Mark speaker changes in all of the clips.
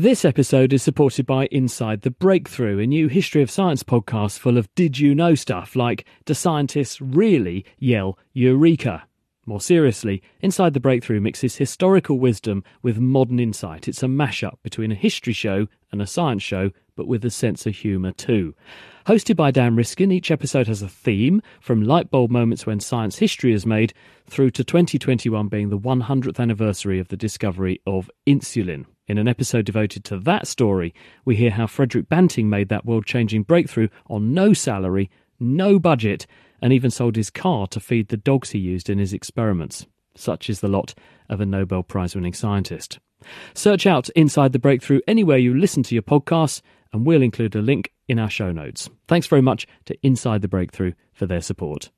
Speaker 1: This episode is supported by Inside the Breakthrough, a new history of science podcast full of did you know stuff like do scientists really yell Eureka? More seriously, Inside the Breakthrough mixes historical wisdom with modern insight. It's a mashup between a history show and a science show, but with a sense of humour too. Hosted by Dan Riskin, each episode has a theme, from lightbulb moments when science history is made through to 2021 being the 100th anniversary of the discovery of insulin. In an episode devoted to that story, we hear how Frederick Banting made that world changing breakthrough on no salary, no budget, and even sold his car to feed the dogs he used in his experiments. Such is the lot of a Nobel Prize winning scientist. Search out Inside the Breakthrough anywhere you listen to your podcasts, and we'll include a link in our show notes. Thanks very much to Inside the Breakthrough for their support.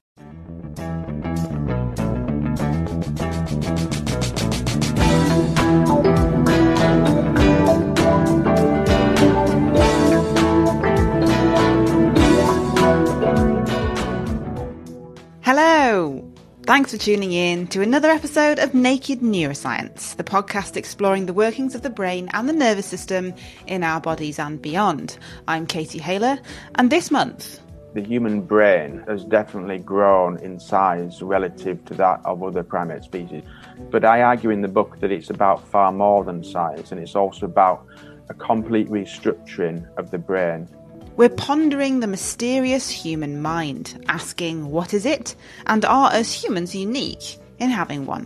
Speaker 2: Hello! Thanks for tuning in to another episode of Naked Neuroscience, the podcast exploring the workings of the brain and the nervous system in our bodies and beyond. I'm Katie Haylor, and this month,
Speaker 3: the human brain has definitely grown in size relative to that of other primate species. But I argue in the book that it's about far more than size, and it's also about a complete restructuring of the brain
Speaker 2: we're pondering the mysterious human mind, asking what is it, and are us humans unique in having one?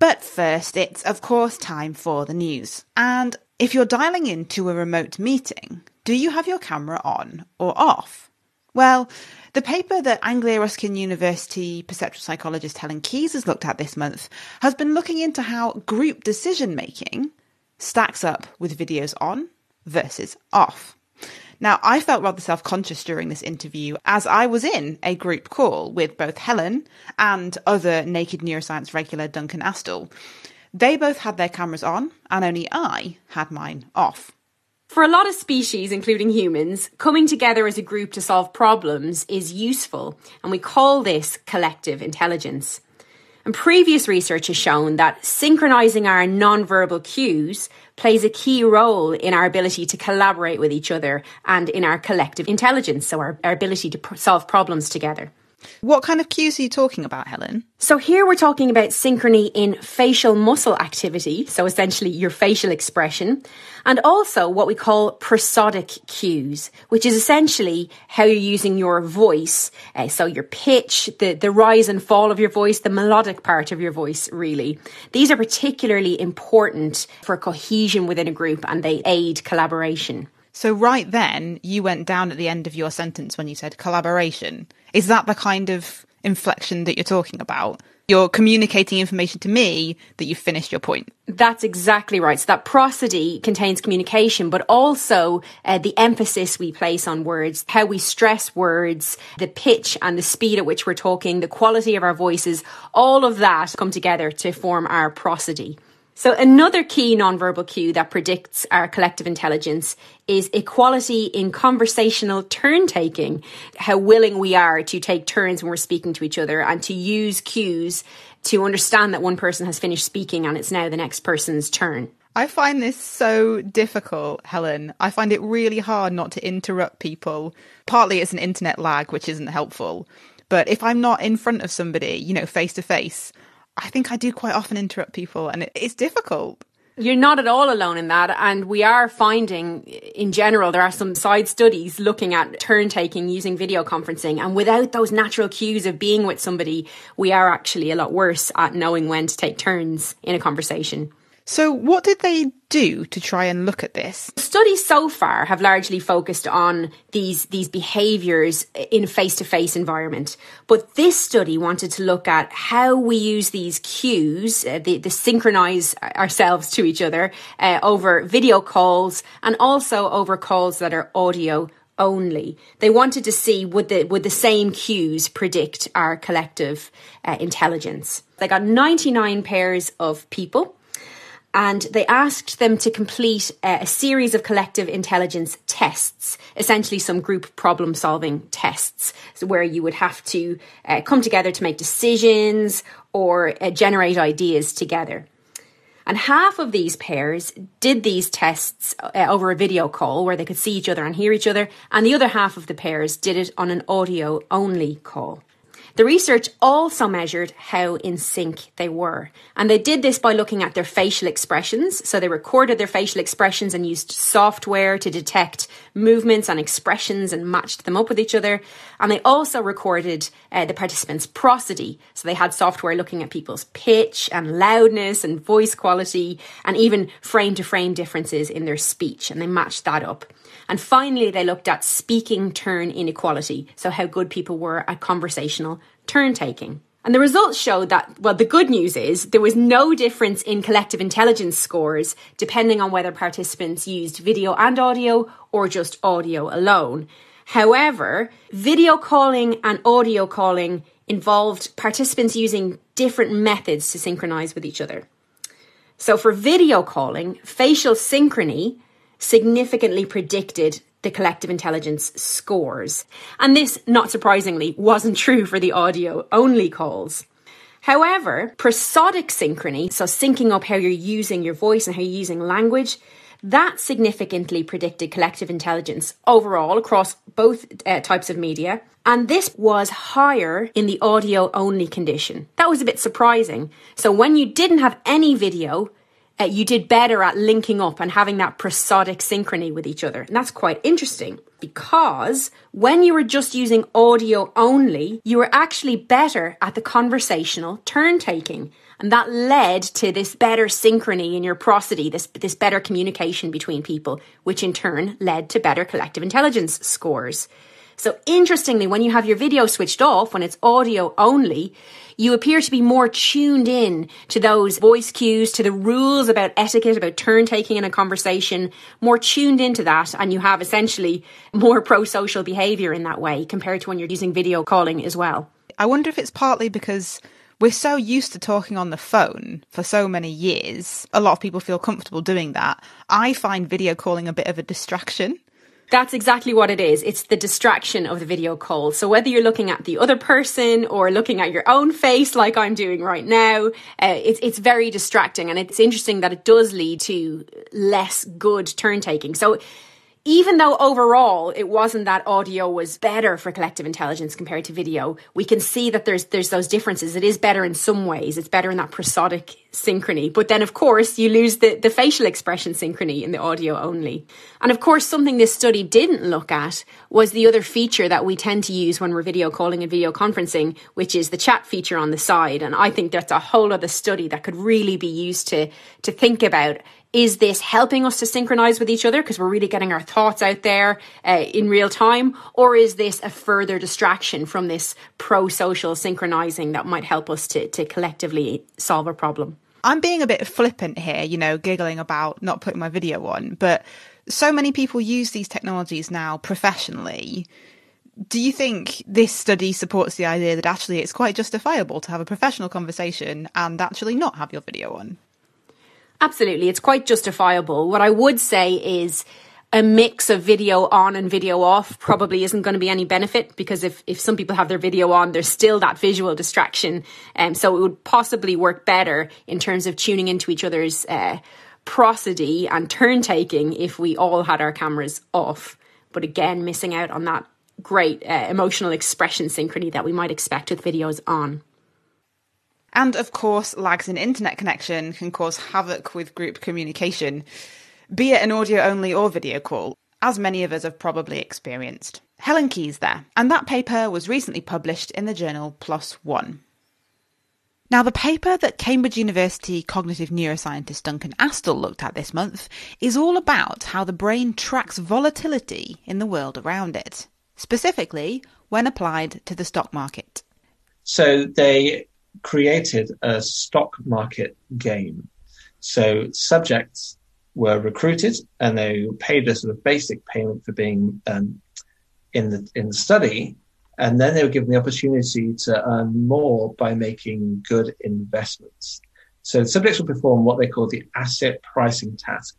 Speaker 2: But first, it's of course time for the news. And if you're dialing into a remote meeting, do you have your camera on or off? Well, the paper that Anglia Ruskin University perceptual psychologist Helen Keyes has looked at this month has been looking into how group decision making stacks up with videos on versus off. Now, I felt rather self conscious during this interview as I was in a group call with both Helen and other Naked Neuroscience regular Duncan Astle. They both had their cameras on, and only I had mine off.
Speaker 4: For a lot of species, including humans, coming together as a group to solve problems is useful, and we call this collective intelligence. And previous research has shown that synchronizing our nonverbal cues plays a key role in our ability to collaborate with each other and in our collective intelligence, so our, our ability to pr- solve problems together.
Speaker 2: What kind of cues are you talking about, Helen?
Speaker 4: So here we're talking about synchrony in facial muscle activity, so essentially your facial expression, and also what we call prosodic cues, which is essentially how you're using your voice, uh, so your pitch, the, the rise and fall of your voice, the melodic part of your voice, really. These are particularly important for cohesion within a group and they aid collaboration.
Speaker 2: So, right then, you went down at the end of your sentence when you said collaboration. Is that the kind of inflection that you're talking about? You're communicating information to me that you've finished your point.
Speaker 4: That's exactly right. So that prosody contains communication, but also uh, the emphasis we place on words, how we stress words, the pitch and the speed at which we're talking, the quality of our voices, all of that come together to form our prosody. So another key nonverbal cue that predicts our collective intelligence is equality in conversational turn taking. How willing we are to take turns when we're speaking to each other and to use cues to understand that one person has finished speaking and it's now the next person's turn.
Speaker 2: I find this so difficult, Helen. I find it really hard not to interrupt people. Partly it's an internet lag, which isn't helpful. But if I'm not in front of somebody, you know, face to face, I think I do quite often interrupt people and it's difficult.
Speaker 4: You're not at all alone in that. And we are finding, in general, there are some side studies looking at turn taking using video conferencing. And without those natural cues of being with somebody, we are actually a lot worse at knowing when to take turns in a conversation.
Speaker 2: So, what did they do to try and look at this?
Speaker 4: Studies so far have largely focused on these these behaviors in face-to-face environment, but this study wanted to look at how we use these cues, uh, the, the synchronize ourselves to each other uh, over video calls and also over calls that are audio only. They wanted to see would the would the same cues predict our collective uh, intelligence. They got 99 pairs of people and they asked them to complete uh, a series of collective intelligence tests, essentially some group problem solving tests, so where you would have to uh, come together to make decisions or uh, generate ideas together. And half of these pairs did these tests uh, over a video call where they could see each other and hear each other, and the other half of the pairs did it on an audio only call. The research also measured how in sync they were. And they did this by looking at their facial expressions. So they recorded their facial expressions and used software to detect movements and expressions and matched them up with each other. And they also recorded uh, the participants' prosody. So they had software looking at people's pitch and loudness and voice quality and even frame to frame differences in their speech. And they matched that up. And finally, they looked at speaking turn inequality, so how good people were at conversational turn taking. And the results showed that, well, the good news is there was no difference in collective intelligence scores depending on whether participants used video and audio or just audio alone. However, video calling and audio calling involved participants using different methods to synchronize with each other. So for video calling, facial synchrony significantly predicted the collective intelligence scores. And this, not surprisingly, wasn't true for the audio only calls. However, prosodic synchrony, so syncing up how you're using your voice and how you're using language, that significantly predicted collective intelligence overall across both uh, types of media. And this was higher in the audio only condition. That was a bit surprising. So when you didn't have any video, uh, you did better at linking up and having that prosodic synchrony with each other. And that's quite interesting because when you were just using audio only, you were actually better at the conversational turn taking. And that led to this better synchrony in your prosody, this, this better communication between people, which in turn led to better collective intelligence scores. So interestingly, when you have your video switched off, when it's audio only, you appear to be more tuned in to those voice cues, to the rules about etiquette, about turn taking in a conversation, more tuned into that. And you have essentially more pro social behavior in that way compared to when you're using video calling as well.
Speaker 2: I wonder if it's partly because we're so used to talking on the phone for so many years. A lot of people feel comfortable doing that. I find video calling a bit of a distraction.
Speaker 4: That's exactly what it is. It's the distraction of the video call. So whether you're looking at the other person or looking at your own face, like I'm doing right now, uh, it's it's very distracting, and it's interesting that it does lead to less good turn taking. So even though overall it wasn't that audio was better for collective intelligence compared to video, we can see that there's there's those differences. It is better in some ways. It's better in that prosodic synchrony. But then of course you lose the, the facial expression synchrony in the audio only. And of course something this study didn't look at was the other feature that we tend to use when we're video calling and video conferencing, which is the chat feature on the side. And I think that's a whole other study that could really be used to to think about is this helping us to synchronize with each other because we're really getting our thoughts out there uh, in real time? Or is this a further distraction from this pro social synchronizing that might help us to, to collectively solve a problem?
Speaker 2: I'm being a bit flippant here, you know, giggling about not putting my video on, but so many people use these technologies now professionally. Do you think this study supports the idea that actually it's quite justifiable to have a professional conversation and actually not have your video on?
Speaker 4: Absolutely. It's quite justifiable. What I would say is a mix of video on and video off probably isn't going to be any benefit because if, if some people have their video on, there's still that visual distraction. Um, so it would possibly work better in terms of tuning into each other's uh, prosody and turn taking if we all had our cameras off. But again, missing out on that great uh, emotional expression synchrony that we might expect with videos on.
Speaker 2: And of course, lags in internet connection can cause havoc with group communication, be it an audio only or video call, as many of us have probably experienced. Helen Keyes there, and that paper was recently published in the journal PLOS One. Now, the paper that Cambridge University cognitive neuroscientist Duncan Astle looked at this month is all about how the brain tracks volatility in the world around it, specifically when applied to the stock market.
Speaker 5: So they created a stock market game. So subjects were recruited and they paid a sort of basic payment for being um, in the in the study, and then they were given the opportunity to earn more by making good investments. So subjects will perform what they call the asset pricing task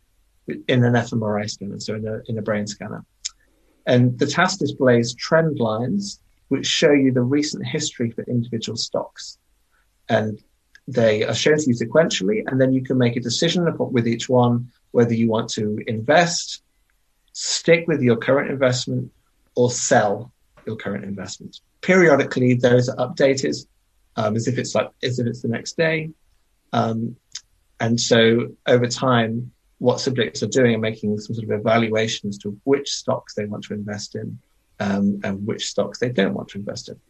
Speaker 5: in an fMRI scanner, so in a, in a brain scanner. And the task displays trend lines which show you the recent history for individual stocks. And they are shown to you sequentially, and then you can make a decision with each one whether you want to invest, stick with your current investment, or sell your current investment. Periodically, those are updated um, as if it's like as if it's the next day. Um, and so over time, what subjects are doing are making some sort of evaluation as to which stocks they want to invest in um, and which stocks they don't want to invest in.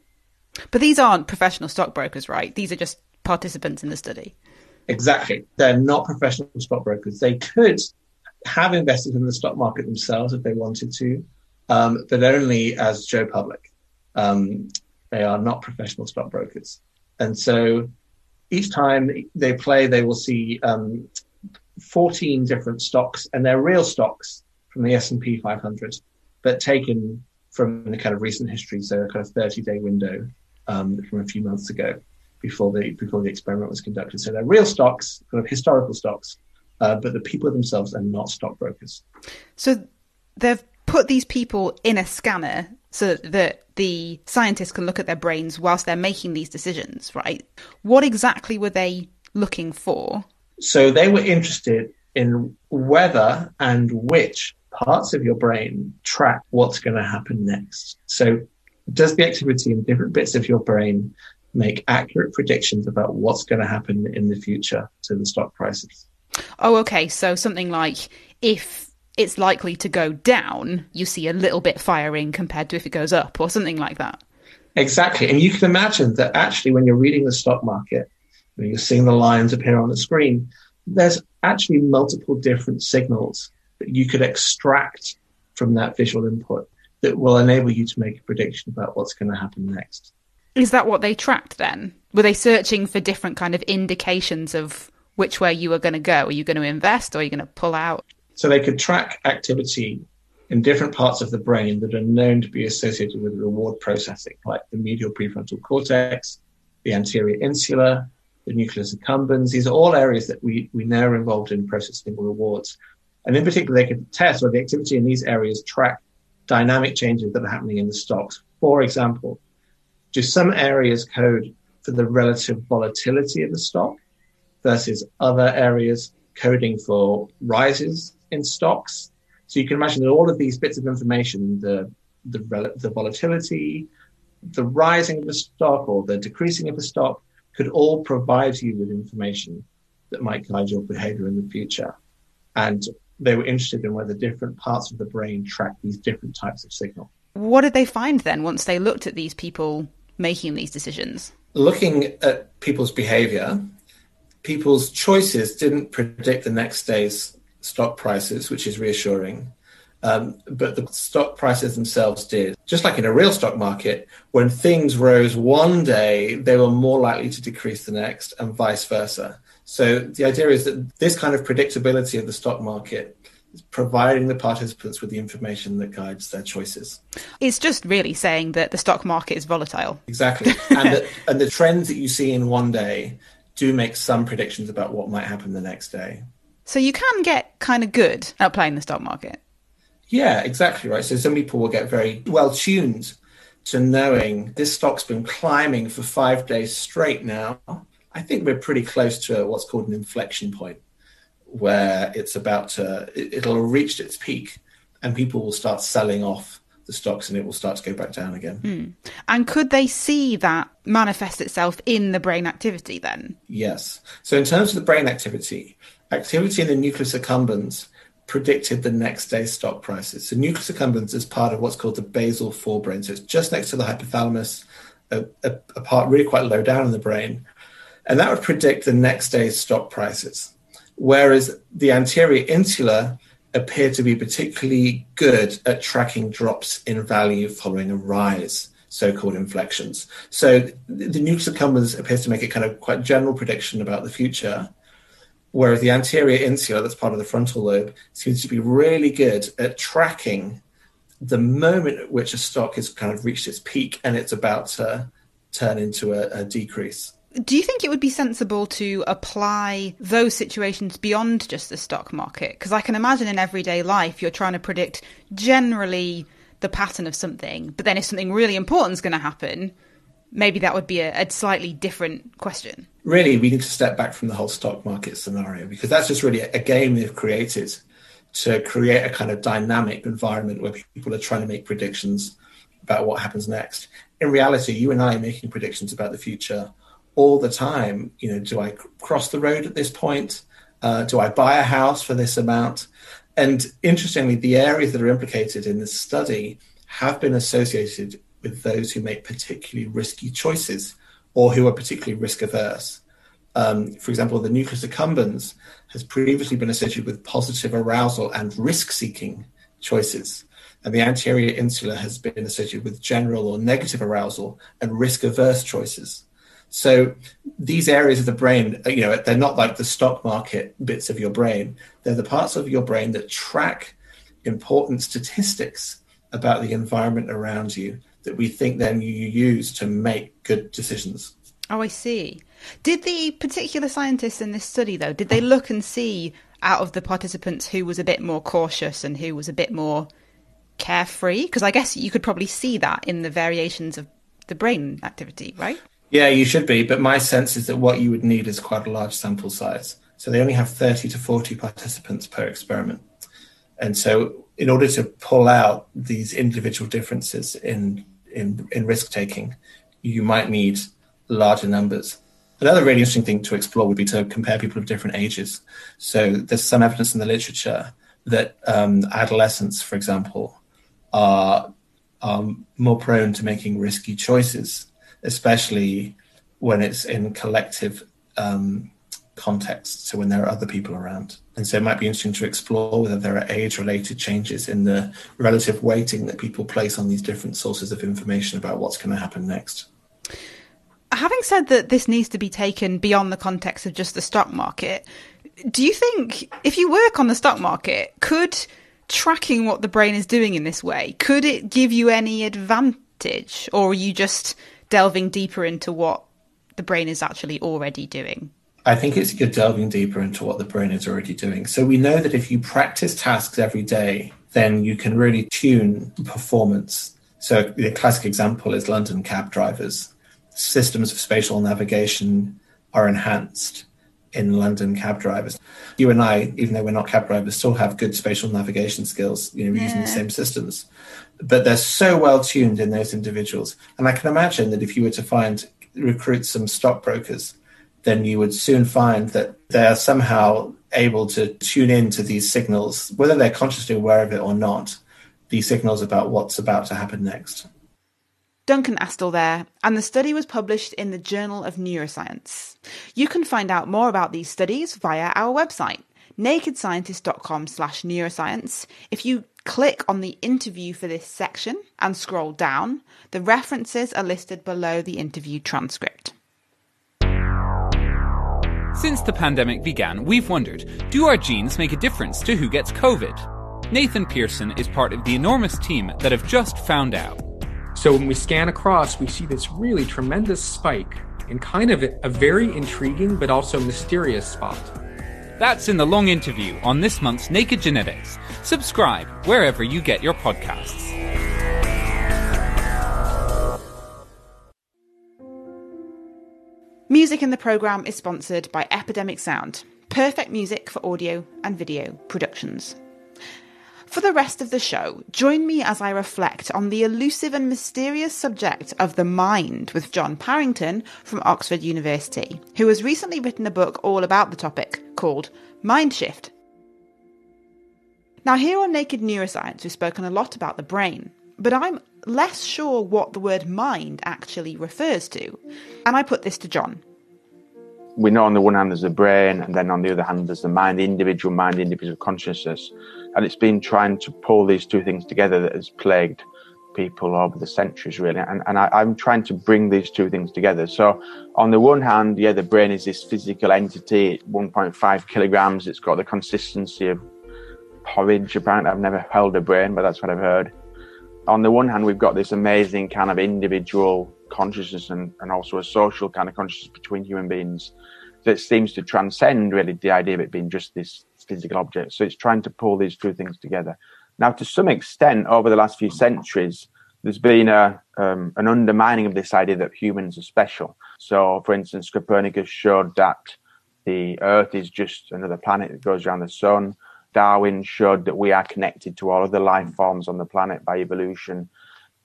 Speaker 2: But these aren't professional stockbrokers, right? These are just participants in the study.
Speaker 5: Exactly. They're not professional stockbrokers. They could have invested in the stock market themselves if they wanted to, um, but only as Joe Public. Um, they are not professional stockbrokers. And so each time they play, they will see um, 14 different stocks, and they're real stocks from the S&P 500, but taken from the kind of recent history, so a kind of 30-day window um, from a few months ago before the before the experiment was conducted. So they're real stocks, kind of historical stocks, uh, but the people themselves are not stockbrokers.
Speaker 2: So they've put these people in a scanner so that the scientists can look at their brains whilst they're making these decisions, right? What exactly were they looking for?
Speaker 5: So they were interested in whether and which parts of your brain track what's going to happen next. So does the activity in different bits of your brain make accurate predictions about what's going to happen in the future to the stock prices?
Speaker 2: Oh, okay. So something like if it's likely to go down, you see a little bit firing compared to if it goes up or something like that.
Speaker 5: Exactly. And you can imagine that actually when you're reading the stock market, when you're seeing the lines appear on the screen, there's actually multiple different signals that you could extract from that visual input that will enable you to make a prediction about what's going to happen next.
Speaker 2: Is that what they tracked then? Were they searching for different kind of indications of which way you were going to go? Are you going to invest or are you going to pull out?
Speaker 5: So they could track activity in different parts of the brain that are known to be associated with reward processing, like the medial prefrontal cortex, the anterior insula, the nucleus accumbens. These are all areas that we, we know are involved in processing rewards. And in particular, they could test whether the activity in these areas track dynamic changes that are happening in the stocks. For example, do some areas code for the relative volatility of the stock versus other areas coding for rises in stocks. So you can imagine that all of these bits of information, the the, the volatility, the rising of the stock or the decreasing of the stock, could all provide you with information that might guide your behavior in the future. And they were interested in whether different parts of the brain track these different types of signal.
Speaker 2: What did they find then once they looked at these people making these decisions?
Speaker 5: Looking at people's behavior, people's choices didn't predict the next day's stock prices, which is reassuring. Um, but the stock prices themselves did. Just like in a real stock market, when things rose one day, they were more likely to decrease the next, and vice versa. So the idea is that this kind of predictability of the stock market is providing the participants with the information that guides their choices.
Speaker 2: It's just really saying that the stock market is volatile.
Speaker 5: Exactly. and, the, and the trends that you see in one day do make some predictions about what might happen the next day.
Speaker 2: So you can get kind of good at playing the stock market.
Speaker 5: Yeah, exactly right. So some people will get very well tuned to knowing this stock's been climbing for five days straight now. I think we're pretty close to what's called an inflection point where it's about to, it'll have reached its peak and people will start selling off the stocks and it will start to go back down again.
Speaker 2: Mm. And could they see that manifest itself in the brain activity then?
Speaker 5: Yes. So, in terms of the brain activity, activity in the nucleus accumbens predicted the next day's stock prices. So nucleus accumbens is part of what's called the basal forebrain. So it's just next to the hypothalamus, a, a, a, part really quite low down in the brain. And that would predict the next day's stock prices. Whereas the anterior insula appear to be particularly good at tracking drops in value following a rise, so-called inflections. So the nucleus accumbens appears to make a kind of quite general prediction about the future Whereas the anterior insula, that's part of the frontal lobe, seems to be really good at tracking the moment at which a stock has kind of reached its peak and it's about to turn into a, a decrease.
Speaker 2: Do you think it would be sensible to apply those situations beyond just the stock market? Because I can imagine in everyday life you're trying to predict generally the pattern of something, but then if something really important is going to happen, maybe that would be a, a, slightly different question.
Speaker 5: Really, we need to step back from the whole stock market scenario because that's just really a game they've created to create a kind of dynamic environment where people are trying to make predictions about what happens next. In reality, you and I are making predictions about the future all the time. You know, do I cross the road at this point? Uh, do I buy a house for this amount? And interestingly, the areas that are implicated in this study have been associated with those who make particularly risky choices or who are particularly risk averse. Um, for example, the nucleus accumbens has previously been associated with positive arousal and risk seeking choices. And the anterior insula has been associated with general or negative arousal and risk averse choices. So these areas of the brain, uh, you know, they're not like the stock market bits of your brain. They're the parts of your brain that track important statistics about the environment around you that we think then you use to make good decisions.
Speaker 2: Oh, I see. Did the particular scientists in this study, though, did they look and see out of the participants who was a bit more cautious and who was a bit more carefree? Because I guess you could probably see that in the variations of the brain activity, right?
Speaker 5: Yeah, you should be. But my sense is that what you would need is quite a large sample size. So they only have 30 to 40 participants per experiment. And so, in order to pull out these individual differences in, in, in risk taking, you might need larger numbers. Another really interesting thing to explore would be to compare people of different ages. So there's some evidence in the literature that um, adolescents, for example, are, are more prone to making risky choices, especially when it's in collective um, context. So when there are other people around. And so it might be interesting to explore whether there are age related changes in the relative weighting that people place on these different sources of information about what's going to happen next
Speaker 2: having said that this needs to be taken beyond the context of just the stock market, do you think if you work on the stock market, could tracking what the brain is doing in this way, could it give you any advantage? Or are you just delving deeper into what the brain is actually already doing?
Speaker 5: I think it's you're delving deeper into what the brain is already doing. So we know that if you practice tasks every day, then you can really tune performance. So the classic example is London cab drivers systems of spatial navigation are enhanced in London cab drivers. You and I, even though we're not cab drivers, still have good spatial navigation skills, you know, yeah. using the same systems. But they're so well tuned in those individuals. And I can imagine that if you were to find recruit some stockbrokers, then you would soon find that they're somehow able to tune in to these signals, whether they're consciously aware of it or not, these signals about what's about to happen next.
Speaker 2: Duncan Astle there, and the study was published in the Journal of Neuroscience. You can find out more about these studies via our website, nakedscientist.com slash neuroscience. If you click on the interview for this section and scroll down, the references are listed below the interview transcript.
Speaker 6: Since the pandemic began, we've wondered do our genes make a difference to who gets COVID? Nathan Pearson is part of the enormous team that have just found out.
Speaker 7: So when we scan across, we see this really tremendous spike in kind of a very intriguing but also mysterious spot.
Speaker 6: That's in the long interview on this month's Naked Genetics. Subscribe wherever you get your podcasts.
Speaker 2: Music in the programme is sponsored by Epidemic Sound, perfect music for audio and video productions. For the rest of the show, join me as I reflect on the elusive and mysterious subject of the mind with John Parrington from Oxford University, who has recently written a book all about the topic called Mind Shift. Now, here on Naked Neuroscience, we've spoken a lot about the brain, but I'm less sure what the word mind actually refers to. And I put this to John.
Speaker 3: We know on the one hand there's the brain, and then on the other hand there's the mind, the individual mind, the individual consciousness. And it's been trying to pull these two things together that has plagued people over the centuries really. And, and I, am trying to bring these two things together. So on the one hand yeah the brain is this physical entity 1.5 kilograms it's got the consistency of porridge apparently. I've never held a brain but that's what i've heard. On the one hand we've got this amazing kind of individual consciousness and, and also a social kind of consciousness between human beings that seems to transcend really the idea of it being just this physical object. So it's trying to pull these two things together. Now, to some extent, over the last few centuries, there's been a um, an undermining of this idea that humans are special. So, for instance, Copernicus showed that the Earth is just another planet that goes around the sun. Darwin showed that we are connected to all of the life forms on the planet by evolution.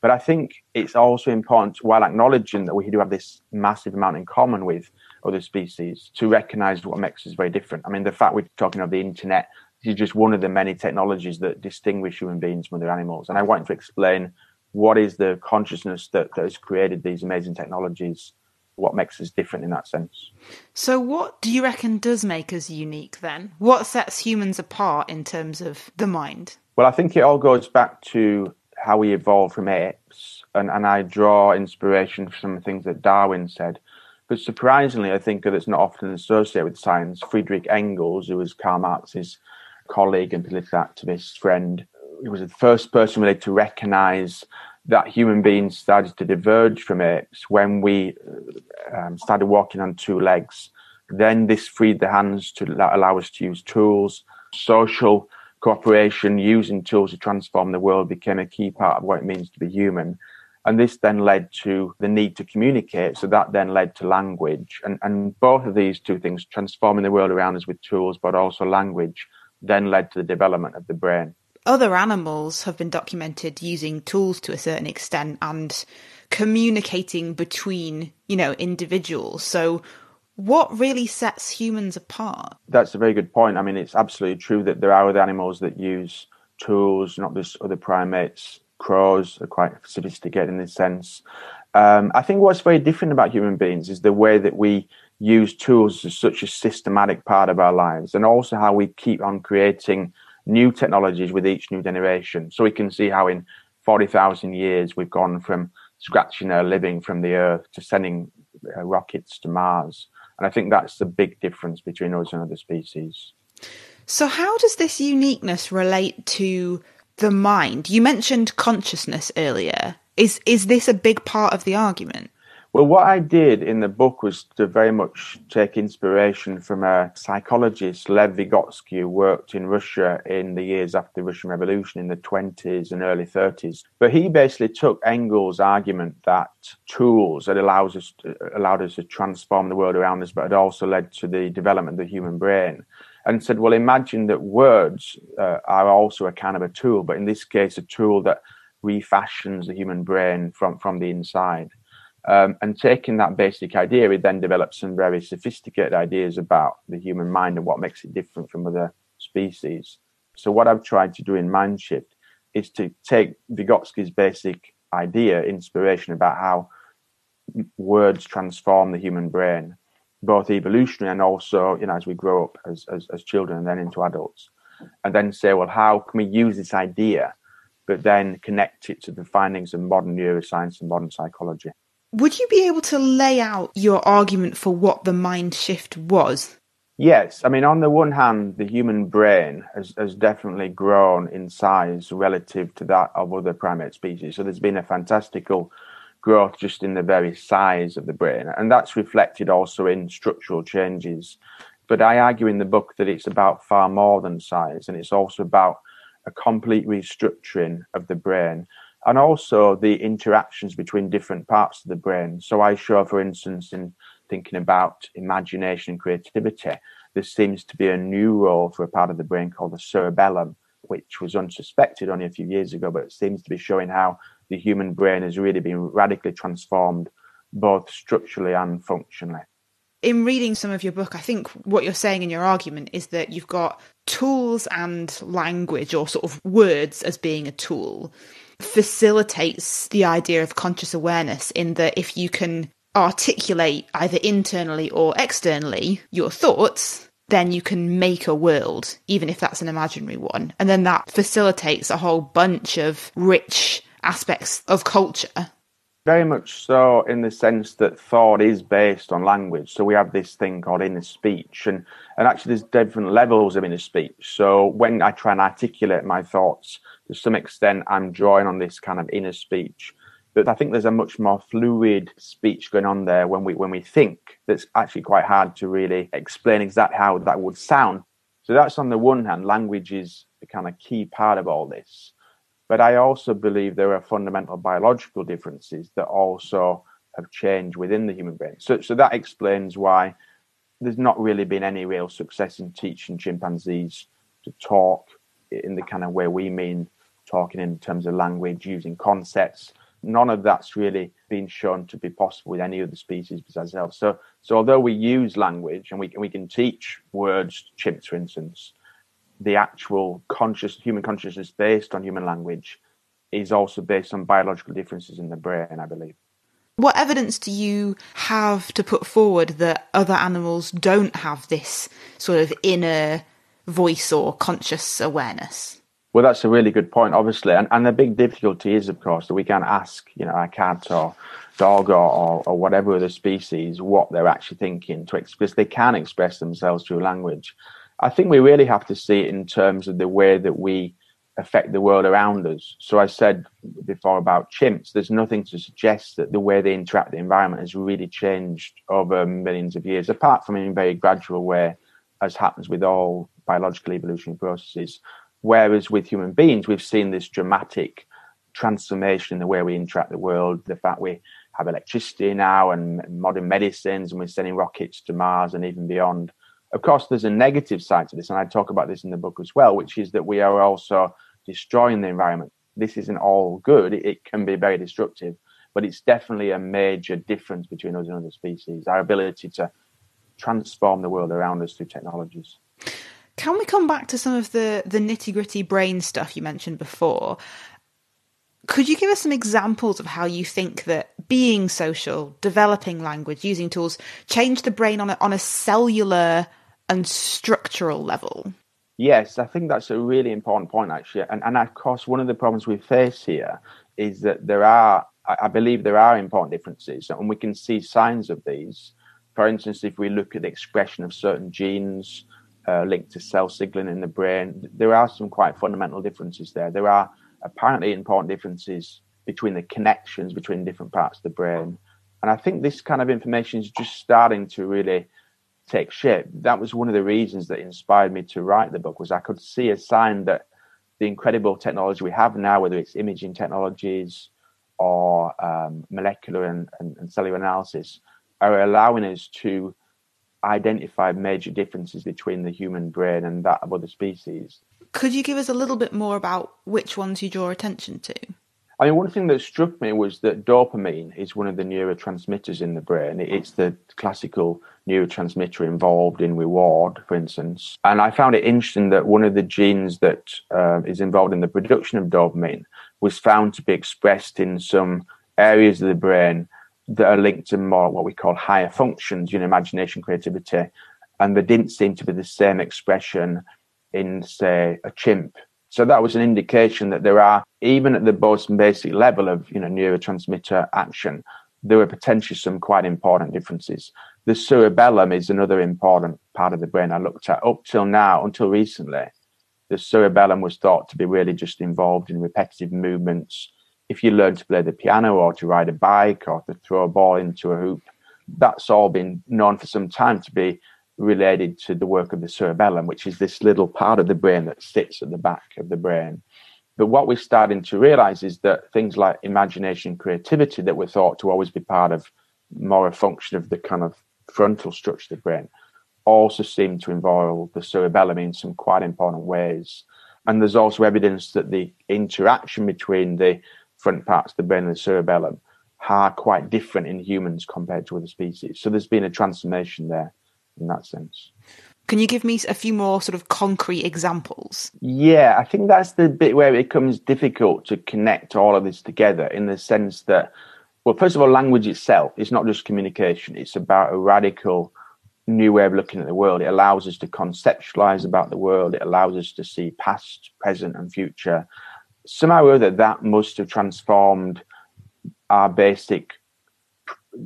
Speaker 3: But I think it's also important, while acknowledging that we do have this massive amount in common with other species, to recognize what makes us very different. I mean, the fact we're talking of the internet is just one of the many technologies that distinguish human beings from other animals. And I want to explain what is the consciousness that, that has created these amazing technologies what makes us different in that sense.
Speaker 2: So, what do you reckon does make us unique then? What sets humans apart in terms of the mind?
Speaker 3: Well, I think it all goes back to how we evolved from apes, and, and I draw inspiration from some things that Darwin said. But surprisingly, I think that it's not often associated with science. Friedrich Engels, who was Karl Marx's colleague and political activist friend, he was the first person really to recognize that human beings started to diverge from apes when we um, started walking on two legs. Then this freed the hands to allow us to use tools. Social cooperation, using tools to transform the world, became a key part of what it means to be human. And this then led to the need to communicate. So that then led to language. And, and both of these two things, transforming the world around us with tools, but also language, then led to the development of the brain
Speaker 2: other animals have been documented using tools to a certain extent and communicating between, you know, individuals. So what really sets humans apart?
Speaker 3: That's a very good point. I mean, it's absolutely true that there are other animals that use tools, not just other primates. Crows are quite sophisticated in this sense. Um, I think what's very different about human beings is the way that we use tools as such a systematic part of our lives, and also how we keep on creating new technologies with each new generation. So we can see how in 40,000 years we've gone from scratching our living from the Earth to sending uh, rockets to Mars. And I think that's the big difference between us and other species.
Speaker 2: So, how does this uniqueness relate to the mind? You mentioned consciousness earlier. Is is this a big part of the argument?
Speaker 3: Well, what I did in the book was to very much take inspiration from a psychologist, Lev Vygotsky, who worked in Russia in the years after the Russian Revolution in the 20s and early 30s. But he basically took Engels' argument that tools that allows us to, allowed us to transform the world around us, but had also led to the development of the human brain. And said, well, imagine that words uh, are also a kind of a tool, but in this case, a tool that refashions the human brain from, from the inside. Um, and taking that basic idea, we then developed some very sophisticated ideas about the human mind and what makes it different from other species. So, what I've tried to do in Mindshift is to take Vygotsky's basic idea, inspiration about how words transform the human brain, both evolutionary and also, you know, as we grow up as, as, as children and then into adults, and then say, well, how can we use this idea, but then connect it to the findings of modern neuroscience and modern psychology?
Speaker 2: Would you be able to lay out your argument for what the mind shift was?
Speaker 3: Yes. I mean, on the one hand, the human brain has, has definitely grown in size relative to that of other primate species. So there's been a fantastical growth just in the very size of the brain. And that's reflected also in structural changes. But I argue in the book that it's about far more than size, and it's also about a complete restructuring of the brain and also the interactions between different parts of the brain. So I show, for instance, in thinking about imagination and creativity, there seems to be a new role for a part of the brain called the cerebellum, which was unsuspected only a few years ago, but it seems to be showing how the human brain has really been radically transformed, both structurally and functionally.
Speaker 2: In reading some of your book, I think what you're saying in your argument is that you've got tools and language, or sort of words as being a tool facilitates the idea of conscious awareness in that if you can articulate either internally or externally your thoughts, then you can make a world, even if that's an imaginary one. And then that facilitates a whole bunch of rich aspects of culture.
Speaker 3: Very much so, in the sense that thought is based on language. So we have this thing called inner speech, and, and actually, there's different levels of inner speech. So when I try and articulate my thoughts, to some extent, I'm drawing on this kind of inner speech. But I think there's a much more fluid speech going on there when we when we think that's actually quite hard to really explain exactly how that would sound. So that's on the one hand, language is the kind of key part of all this. But I also believe there are fundamental biological differences that also have changed within the human brain. So, so that explains why there's not really been any real success in teaching chimpanzees to talk in the kind of way we mean talking in terms of language, using concepts. None of that's really been shown to be possible with any other species besides ourselves. So, so although we use language and we we can teach words to chimps, for instance, the actual conscious human consciousness based on human language is also based on biological differences in the brain, I believe.
Speaker 2: What evidence do you have to put forward that other animals don't have this sort of inner voice or conscious awareness?
Speaker 3: Well, that's a really good point, obviously. And, and the big difficulty is, of course, that we can't ask, you know, a cat or dog or, or, or whatever other species what they're actually thinking to express. They can express themselves through language. I think we really have to see it in terms of the way that we affect the world around us. So I said before about chimps, there's nothing to suggest that the way they interact with the environment has really changed over millions of years, apart from in a very gradual way, as happens with all biological evolutionary processes. Whereas with human beings, we've seen this dramatic transformation in the way we interact with the world, the fact we have electricity now and modern medicines, and we're sending rockets to Mars and even beyond. Of course, there's a negative side to this, and I talk about this in the book as well, which is that we are also destroying the environment. This isn't all good. It, can be very destructive, but it's definitely a major difference between us and other species. Our ability to transform the world around us through technologies.
Speaker 2: Can we come back to some of the, the nitty gritty brain stuff you mentioned before? Could you give us some examples of how you think that being social, developing language, using tools, change the brain on a, on a cellular and structural level?
Speaker 3: Yes, I think that's a really important point, actually. And, and of course, one of the problems we face here is that there are, I believe, there are important differences, and we can see signs of these. For instance, if we look at the expression of certain genes uh, linked to cell signaling in the brain, there are some quite fundamental differences there. There are apparently important differences between the connections between different parts of the brain. And I think this kind of information is just starting to really take shape. That was one of the reasons that inspired me to write the book was I could see a sign that the incredible technology we have now, whether it's imaging technologies or um, molecular and, and, and cellular analysis, are allowing us to identify major differences between the human brain and that of other species.
Speaker 2: Could you give us a little bit more about which ones you draw attention to?
Speaker 3: I mean, one thing that struck me was that dopamine is one of the neurotransmitters in the brain. It's the classical neurotransmitter involved in reward, for instance. And I found it interesting that one of the genes that uh, is involved in the production of dopamine was found to be expressed in some areas of the brain that are linked to more what we call higher functions, you know, imagination, creativity. And there didn't seem to be the same expression in, say, a chimp so that was an indication that there are, even at the most basic level of you know neurotransmitter action, there were potentially some quite important differences. The cerebellum is another important part of the brain I looked at. Up till now, until recently, the cerebellum was thought to be really just involved in repetitive movements. If you learn to play the piano or to ride a bike or to throw a ball into a hoop, that's all been known for some time to be related to the work of the cerebellum, which is this little part of the brain that sits at the back of the brain. But what we're starting to realize is that things like imagination, creativity, that were thought to always be part of more a function of the kind of frontal structure of the brain, also seem to involve the cerebellum in some quite important ways. And there's also evidence that the interaction between the front parts of the brain and the cerebellum are quite different in humans compared to other species. So there's been a transformation there in that sense.
Speaker 2: Can you give me a few more sort of concrete examples?
Speaker 3: Yeah, I think that's the bit where it becomes difficult to connect all of this together in the sense that, well, first of all, language itself is not just communication, it's about a radical new way of looking at the world. It allows us to conceptualize about the world, it allows us to see past, present, and future. Somehow or other, that must have transformed our basic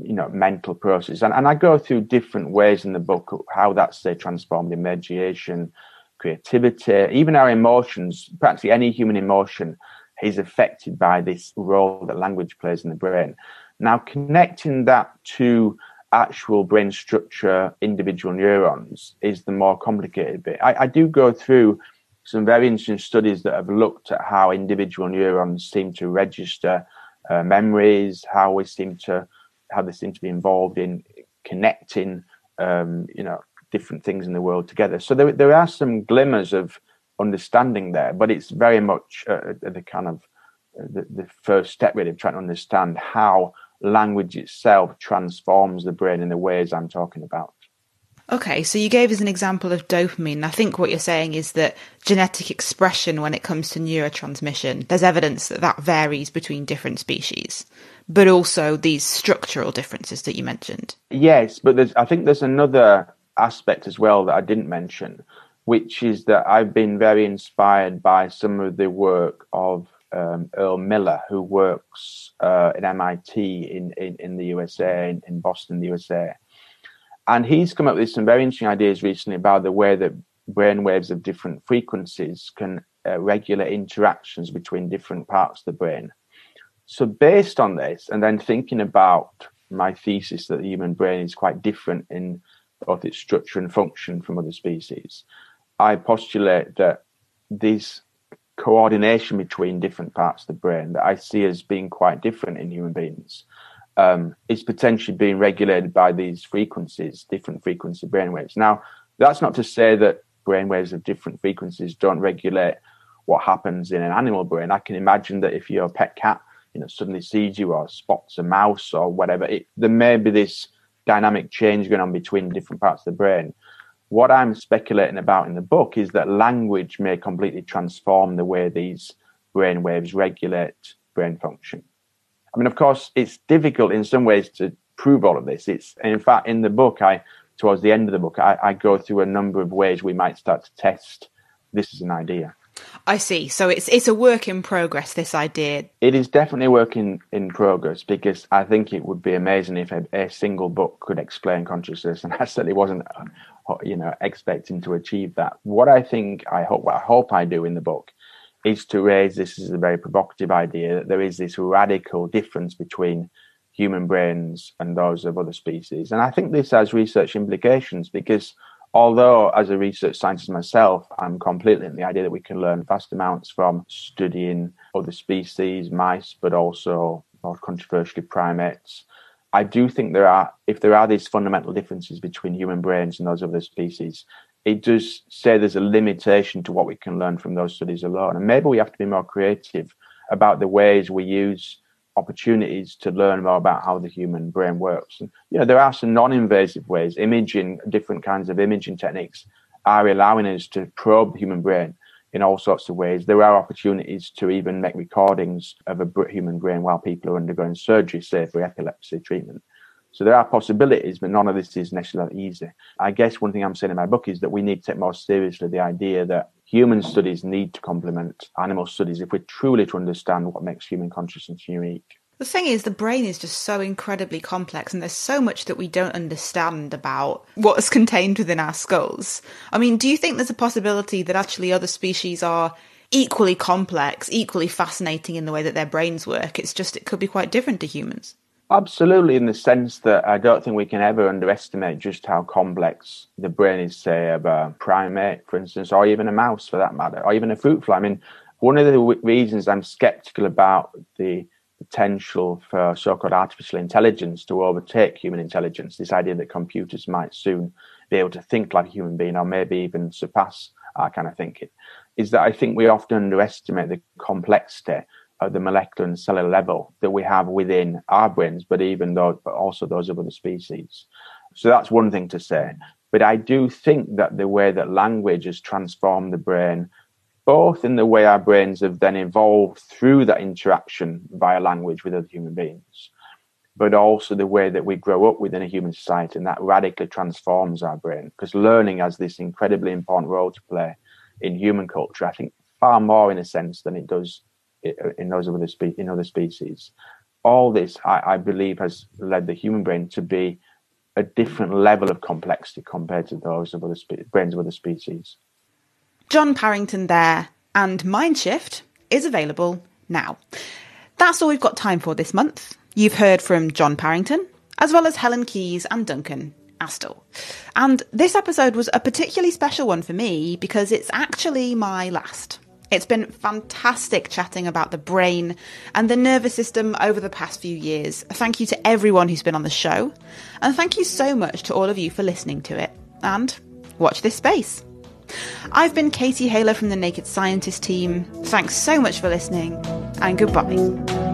Speaker 3: you know mental process and, and i go through different ways in the book how that's say transformed imagination creativity even our emotions practically any human emotion is affected by this role that language plays in the brain. Now, connecting that to actual brain structure, individual neurons, is the more complicated bit. I, I do go through some very interesting studies that have looked at how individual neurons seem to register uh, memories, how we seem to how they seem to be involved in connecting, um, you know, different things in the world together. So there there are some glimmers of understanding there, but it's very much uh, the kind of uh, the, the first step really of trying to understand how language itself transforms the brain in the ways I'm talking about.
Speaker 2: Okay, so you gave us an example of dopamine. I think what you're saying is that genetic expression when it comes to neurotransmission, there's evidence that that varies between different species, but also these structural differences that you mentioned.
Speaker 3: Yes, but I think there's another aspect as well that I didn't mention, which is that I've been very inspired by some of the work of um, Earl Miller, who works uh, at MIT in, in, in the USA, in, in, Boston, the USA. And he's come up with some very interesting ideas recently about the way that brain waves of different frequencies can uh, regulate interactions between different parts of the brain. So, based on this, and then thinking about my thesis that the human brain is quite different in both its structure and function from other species, I postulate that this coordination between different parts of the brain that I see as being quite different in human beings um, is potentially being regulated by these frequencies, different frequency brainwaves. Now, that's not to say that brainwaves of different frequencies don't regulate what happens in an animal brain. I can imagine that if your pet cat, you know, suddenly sees you or spots a mouse or whatever, it, there may be this dynamic change going on between different parts of the brain what I'm speculating about in the book is that language may completely transform the way these brain waves regulate brain function. I mean, of course, it's difficult in some ways to prove all of this. It's in fact in the book, I towards the end of the book, I, I go through a number of ways we might start to test this is an idea.
Speaker 2: I see. So it's it's a work in progress. This idea.
Speaker 3: It is definitely a work in, in progress because I think it would be amazing if a, a single book could explain consciousness, and I certainly wasn't, uh, you know, expecting to achieve that. What I think I hope, what I hope I do in the book, is to raise this as a very provocative idea that there is this radical difference between human brains and those of other species, and I think this has research implications because although as a research scientist myself, I'm completely in the idea that we can learn vast amounts from studying other species, mice, but also more controversially primates. I do think there are, if there are these fundamental differences between human brains and those of other species, it does say there's a limitation to what we can learn from those studies alone. And maybe we have to be more creative about the ways we use opportunities to learn more about how the human brain works. And you know, there are some non-invasive ways. Imaging, different kinds of imaging techniques, are allowing us to probe the human brain in all sorts of ways. There are opportunities to even make recordings of a human brain while people are undergoing surgery, say for epilepsy treatment. So there are possibilities, but none of this is necessarily easy. I guess one thing I'm saying in my book is that we need to take more seriously the idea that human studies need to complement animal studies if we're truly to understand what makes human consciousness unique.
Speaker 2: The thing is, the brain is just so incredibly complex, and there's so much that we don't understand about what's contained within our skulls. I mean, do you think there's a possibility that actually other species are equally complex, equally fascinating in the way that their brains work? It's just, it could be quite different to humans.
Speaker 3: Absolutely, in the sense that I don't think we can ever underestimate just how complex the brain is, say, of a primate, for instance, or even a mouse for that matter, or even a fruit fly. I mean, one of the w- reasons I'm skeptical about the potential for so called artificial intelligence to overtake human intelligence, this idea that computers might soon be able to think like a human being or maybe even surpass our kind of thinking, is that I think we often underestimate the complexity at the molecular and cellular level that we have within our brains, but even though, but also those of other species. So that's one thing to say. But I do think that the way that language has transformed the brain, both in the way our brains have then evolved through that interaction via language with other human beings, but also the way that we grow up within a human society, and that radically transforms our brain. Because learning has this incredibly important role to play in human culture, I think far more in a sense than it does in those other spe- in other species. All this, I, I believe, has led the human brain to be a different level of complexity compared to those of other spe- brains of other species.
Speaker 2: John Parrington there, and Mindshift is available Now, that's all we've got time for this month. You've heard from John Parrington, as well as Helen Keyes and Duncan Astle. And this episode was a particularly special one for me because it's actually my last. It's been fantastic chatting about the brain and the nervous system over the past few years. Thank you to everyone who's been on the show. And thank you so much to all of you for listening to it. And watch this space. I've been Katie Haylor from the Naked Scientist team. Thanks so much for listening, and goodbye.